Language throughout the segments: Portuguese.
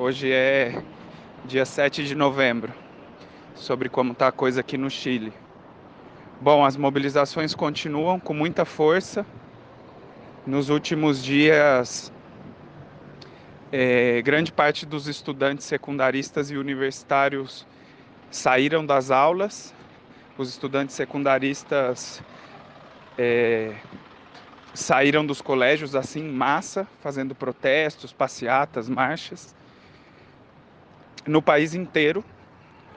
Hoje é dia 7 de novembro, sobre como está a coisa aqui no Chile. Bom, as mobilizações continuam com muita força. Nos últimos dias, é, grande parte dos estudantes secundaristas e universitários saíram das aulas. Os estudantes secundaristas é, saíram dos colégios assim em massa, fazendo protestos, passeatas, marchas no país inteiro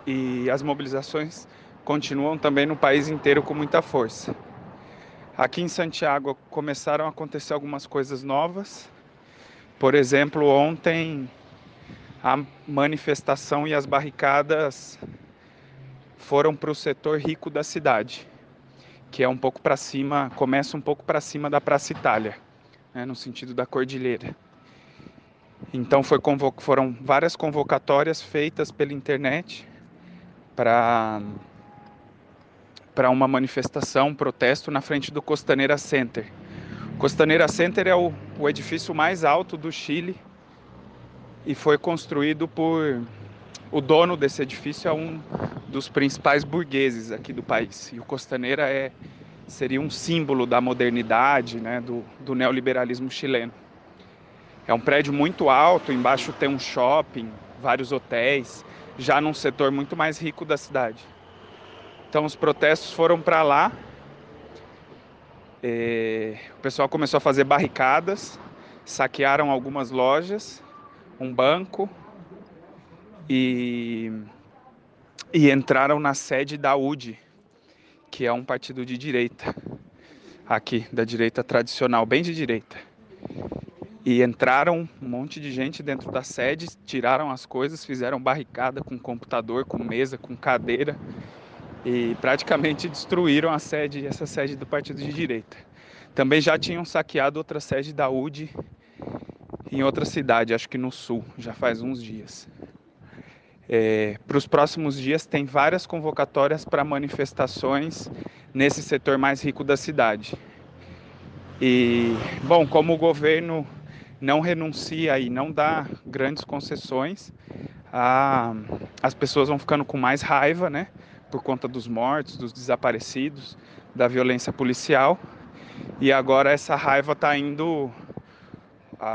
e as mobilizações continuam também no país inteiro com muita força. Aqui em Santiago começaram a acontecer algumas coisas novas. Por exemplo, ontem a manifestação e as barricadas foram para o setor rico da cidade que é um pouco para cima, começa um pouco para cima da Praça Itália, né, no sentido da cordilheira. Então foi foram várias convocatórias feitas pela internet para para uma manifestação, um protesto na frente do Costaneira Center. Costaneira Center é o, o edifício mais alto do Chile e foi construído por o dono desse edifício é um dos principais burgueses aqui do país. E o Costaneira é, seria um símbolo da modernidade, né, do, do neoliberalismo chileno. É um prédio muito alto, embaixo tem um shopping, vários hotéis, já num setor muito mais rico da cidade. Então os protestos foram para lá. É, o pessoal começou a fazer barricadas, saquearam algumas lojas, um banco, e, e entraram na sede da UD, que é um partido de direita, aqui, da direita tradicional, bem de direita. E entraram um monte de gente dentro da sede, tiraram as coisas, fizeram barricada com computador, com mesa, com cadeira e praticamente destruíram a sede, essa sede do partido de direita. Também já tinham saqueado outra sede da UD em outra cidade, acho que no sul, já faz uns dias. É, para os próximos dias, tem várias convocatórias para manifestações nesse setor mais rico da cidade. E, bom, como o governo não renuncia e não dá grandes concessões, a, as pessoas vão ficando com mais raiva, né? Por conta dos mortos, dos desaparecidos, da violência policial. E agora essa raiva está indo.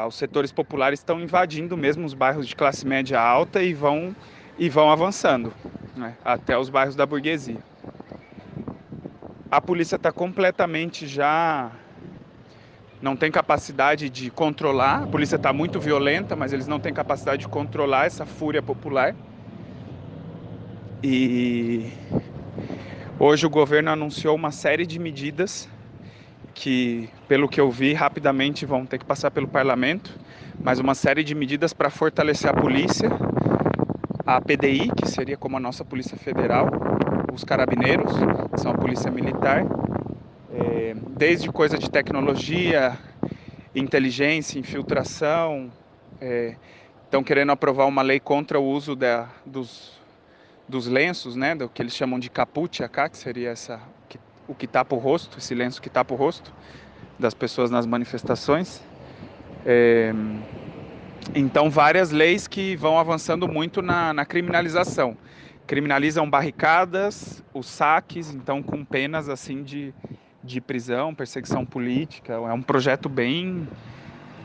os setores populares estão invadindo mesmo os bairros de classe média alta e vão e vão avançando né, até os bairros da burguesia. A polícia está completamente já não tem capacidade de controlar. A polícia está muito violenta, mas eles não têm capacidade de controlar essa fúria popular. E hoje o governo anunciou uma série de medidas que, pelo que eu vi, rapidamente vão ter que passar pelo parlamento, mas uma série de medidas para fortalecer a polícia a PDI, que seria como a nossa Polícia Federal, os carabineiros, que são a Polícia Militar, é, desde coisa de tecnologia, inteligência, infiltração, estão é, querendo aprovar uma lei contra o uso da, dos, dos lenços, né, do que eles chamam de caput que seria essa, que, o que tapa o rosto, esse lenço que tapa o rosto das pessoas nas manifestações. É, então, várias leis que vão avançando muito na, na criminalização. Criminalizam barricadas, os saques, então com penas assim de, de prisão, perseguição política. É um projeto bem,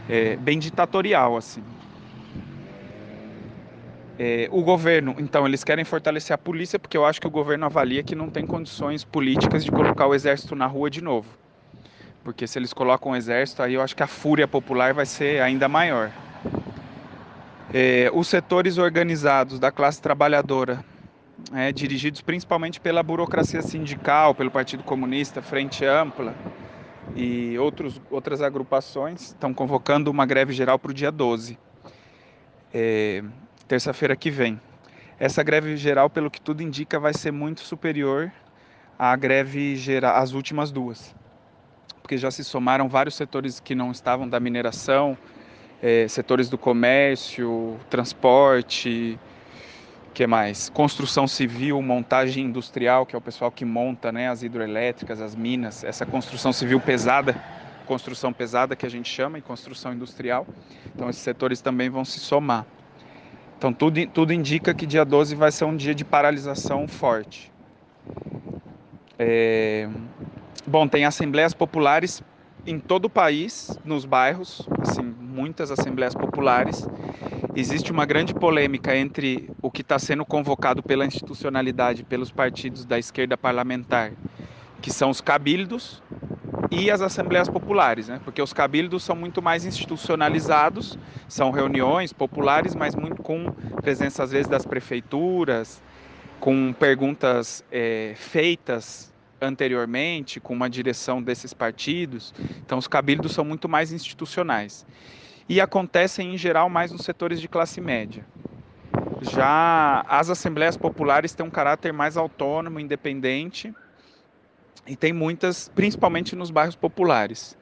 é, bem ditatorial assim. É, o governo, então, eles querem fortalecer a polícia porque eu acho que o governo avalia que não tem condições políticas de colocar o exército na rua de novo. Porque se eles colocam o exército, aí eu acho que a fúria popular vai ser ainda maior. É, os setores organizados da classe trabalhadora, é, dirigidos principalmente pela burocracia sindical, pelo Partido Comunista, Frente Ampla e outros, outras agrupações, estão convocando uma greve geral para o dia 12, é, terça-feira que vem. Essa greve geral, pelo que tudo indica, vai ser muito superior à greve geral, às últimas duas, porque já se somaram vários setores que não estavam da mineração, é, setores do comércio, transporte, que mais? Construção civil, montagem industrial, que é o pessoal que monta né, as hidroelétricas, as minas, essa construção civil pesada, construção pesada que a gente chama, e construção industrial. Então esses setores também vão se somar. Então tudo, tudo indica que dia 12 vai ser um dia de paralisação forte. É... Bom, tem assembleias populares em todo o país, nos bairros, assim, muitas assembleias populares. Existe uma grande polêmica entre o que está sendo convocado pela institucionalidade, pelos partidos da esquerda parlamentar, que são os cabildos, e as assembleias populares, né? Porque os cabildos são muito mais institucionalizados, são reuniões populares, mas muito com presença às vezes das prefeituras, com perguntas é, feitas anteriormente, com uma direção desses partidos. Então, os cabildos são muito mais institucionais e acontecem em geral mais nos setores de classe média. Já as assembleias populares têm um caráter mais autônomo, independente e tem muitas, principalmente nos bairros populares.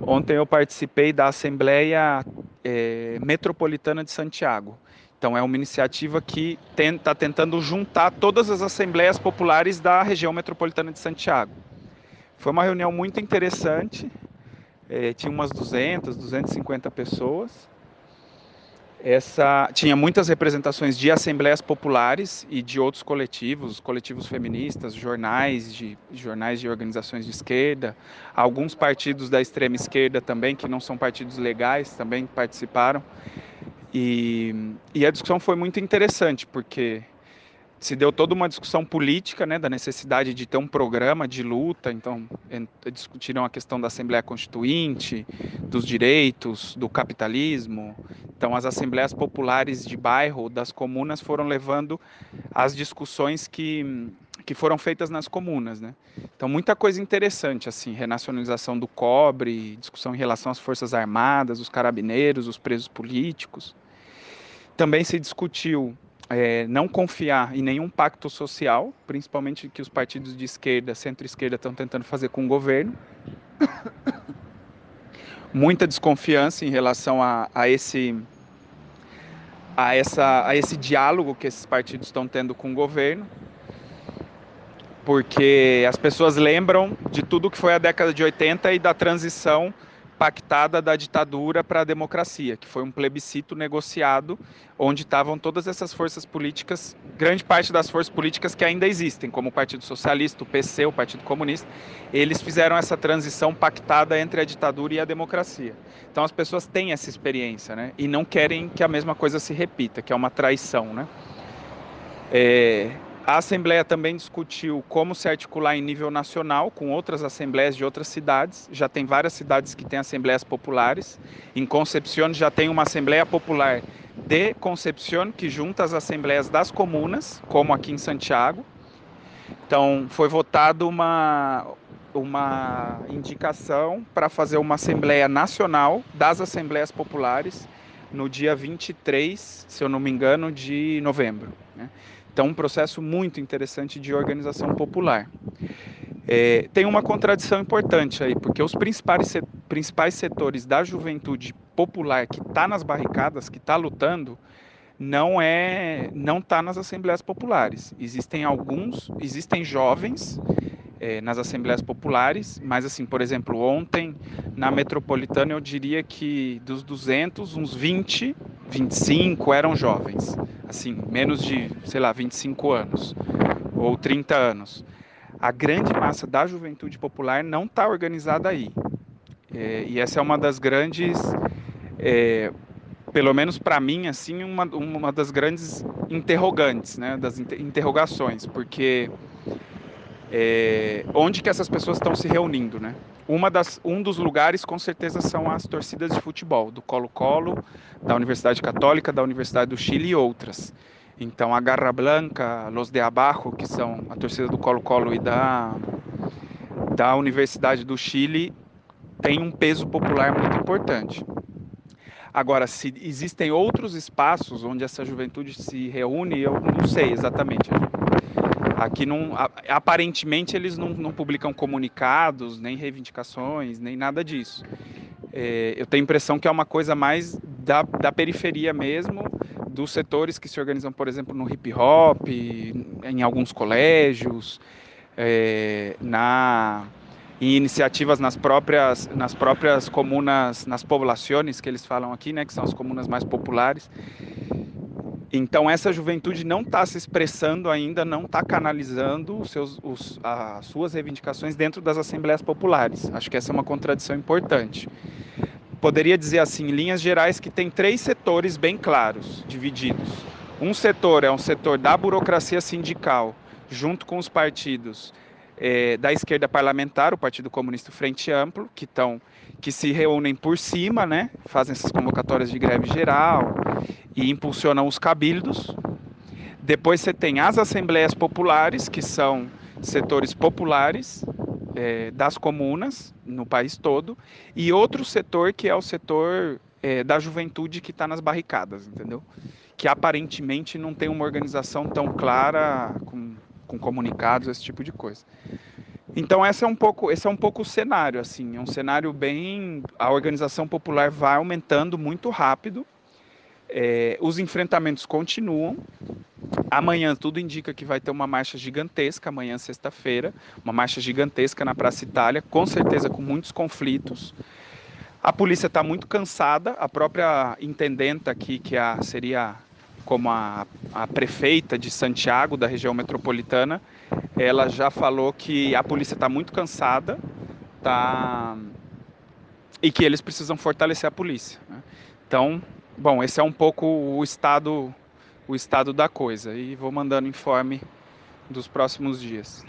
Ontem eu participei da Assembleia é, Metropolitana de Santiago. Então é uma iniciativa que está tentando juntar todas as assembleias populares da região metropolitana de Santiago. Foi uma reunião muito interessante, é, tinha umas 200, 250 pessoas. Essa tinha muitas representações de assembleias populares e de outros coletivos, coletivos feministas, jornais de jornais de organizações de esquerda, alguns partidos da extrema esquerda também que não são partidos legais também participaram. E, e a discussão foi muito interessante porque se deu toda uma discussão política, né, da necessidade de ter um programa de luta. Então, discutiram a questão da Assembleia Constituinte, dos direitos, do capitalismo. Então, as assembleias populares de bairro, das comunas, foram levando as discussões que que foram feitas nas comunas, né? Então, muita coisa interessante, assim, renacionalização do cobre, discussão em relação às forças armadas, os carabineiros, os presos políticos. Também se discutiu é, não confiar em nenhum pacto social, principalmente que os partidos de esquerda, centro-esquerda, estão tentando fazer com o governo. Muita desconfiança em relação a, a esse a, essa, a esse diálogo que esses partidos estão tendo com o governo, porque as pessoas lembram de tudo que foi a década de 80 e da transição pactada da ditadura para a democracia, que foi um plebiscito negociado, onde estavam todas essas forças políticas, grande parte das forças políticas que ainda existem, como o Partido Socialista, o PC, o Partido Comunista, eles fizeram essa transição pactada entre a ditadura e a democracia. Então as pessoas têm essa experiência, né? E não querem que a mesma coisa se repita, que é uma traição, né? É, a Assembleia também discutiu como se articular em nível nacional com outras assembleias de outras cidades. Já tem várias cidades que têm assembleias populares. Em Concepción já tem uma Assembleia Popular de Concepción que junta as assembleias das comunas, como aqui em Santiago. Então, foi votado uma, uma indicação para fazer uma Assembleia Nacional das Assembleias Populares no dia 23, se eu não me engano, de novembro. Né? Então, um processo muito interessante de organização popular. É, tem uma contradição importante aí, porque os principais, setores da juventude popular que está nas barricadas, que está lutando, não é, não está nas assembleias populares. Existem alguns, existem jovens é, nas assembleias populares, mas assim, por exemplo, ontem na metropolitana eu diria que dos 200, uns 20, 25 eram jovens, assim, menos de, sei lá, 25 anos ou 30 anos. A grande massa da juventude popular não está organizada aí. É, e essa é uma das grandes, é, pelo menos para mim, assim, uma, uma das grandes interrogantes, né, das interrogações, porque é, onde que essas pessoas estão se reunindo, né? Uma das, um dos lugares, com certeza, são as torcidas de futebol, do Colo-Colo, da Universidade Católica, da Universidade do Chile e outras. Então, a Garra Blanca, Los de Abajo, que são a torcida do Colo-Colo e da, da Universidade do Chile, tem um peso popular muito importante. Agora, se existem outros espaços onde essa juventude se reúne, eu não sei exatamente. Aqui não, aparentemente eles não, não publicam comunicados, nem reivindicações, nem nada disso. É, eu tenho a impressão que é uma coisa mais da, da periferia mesmo, dos setores que se organizam, por exemplo, no hip hop, em alguns colégios, é, na em iniciativas nas próprias nas próprias comunas, nas poblações que eles falam aqui, né, que são as comunas mais populares. Então essa juventude não está se expressando ainda, não está canalizando os seus, os, as suas reivindicações dentro das assembleias populares. Acho que essa é uma contradição importante. Poderia dizer assim, em linhas gerais, que tem três setores bem claros, divididos. Um setor é um setor da burocracia sindical, junto com os partidos é, da esquerda parlamentar, o Partido Comunista Frente Amplo, que estão que se reúnem por cima, né, fazem essas convocatórias de greve geral e impulsionam os cabildos. Depois você tem as assembleias populares, que são setores populares é, das comunas no país todo, e outro setor que é o setor é, da juventude que está nas barricadas, entendeu? Que aparentemente não tem uma organização tão clara com com comunicados, esse tipo de coisa. Então esse é um pouco, esse é um pouco o cenário, assim, é um cenário bem, a organização popular vai aumentando muito rápido, é, os enfrentamentos continuam. Amanhã tudo indica que vai ter uma marcha gigantesca, amanhã sexta-feira, uma marcha gigantesca na Praça Itália, com certeza com muitos conflitos. A polícia está muito cansada, a própria intendenta aqui, que é a, seria como a, a prefeita de Santiago, da região metropolitana, ela já falou que a polícia está muito cansada tá, e que eles precisam fortalecer a polícia. Né? Então, bom, esse é um pouco o estado, o estado da coisa. E vou mandando informe dos próximos dias.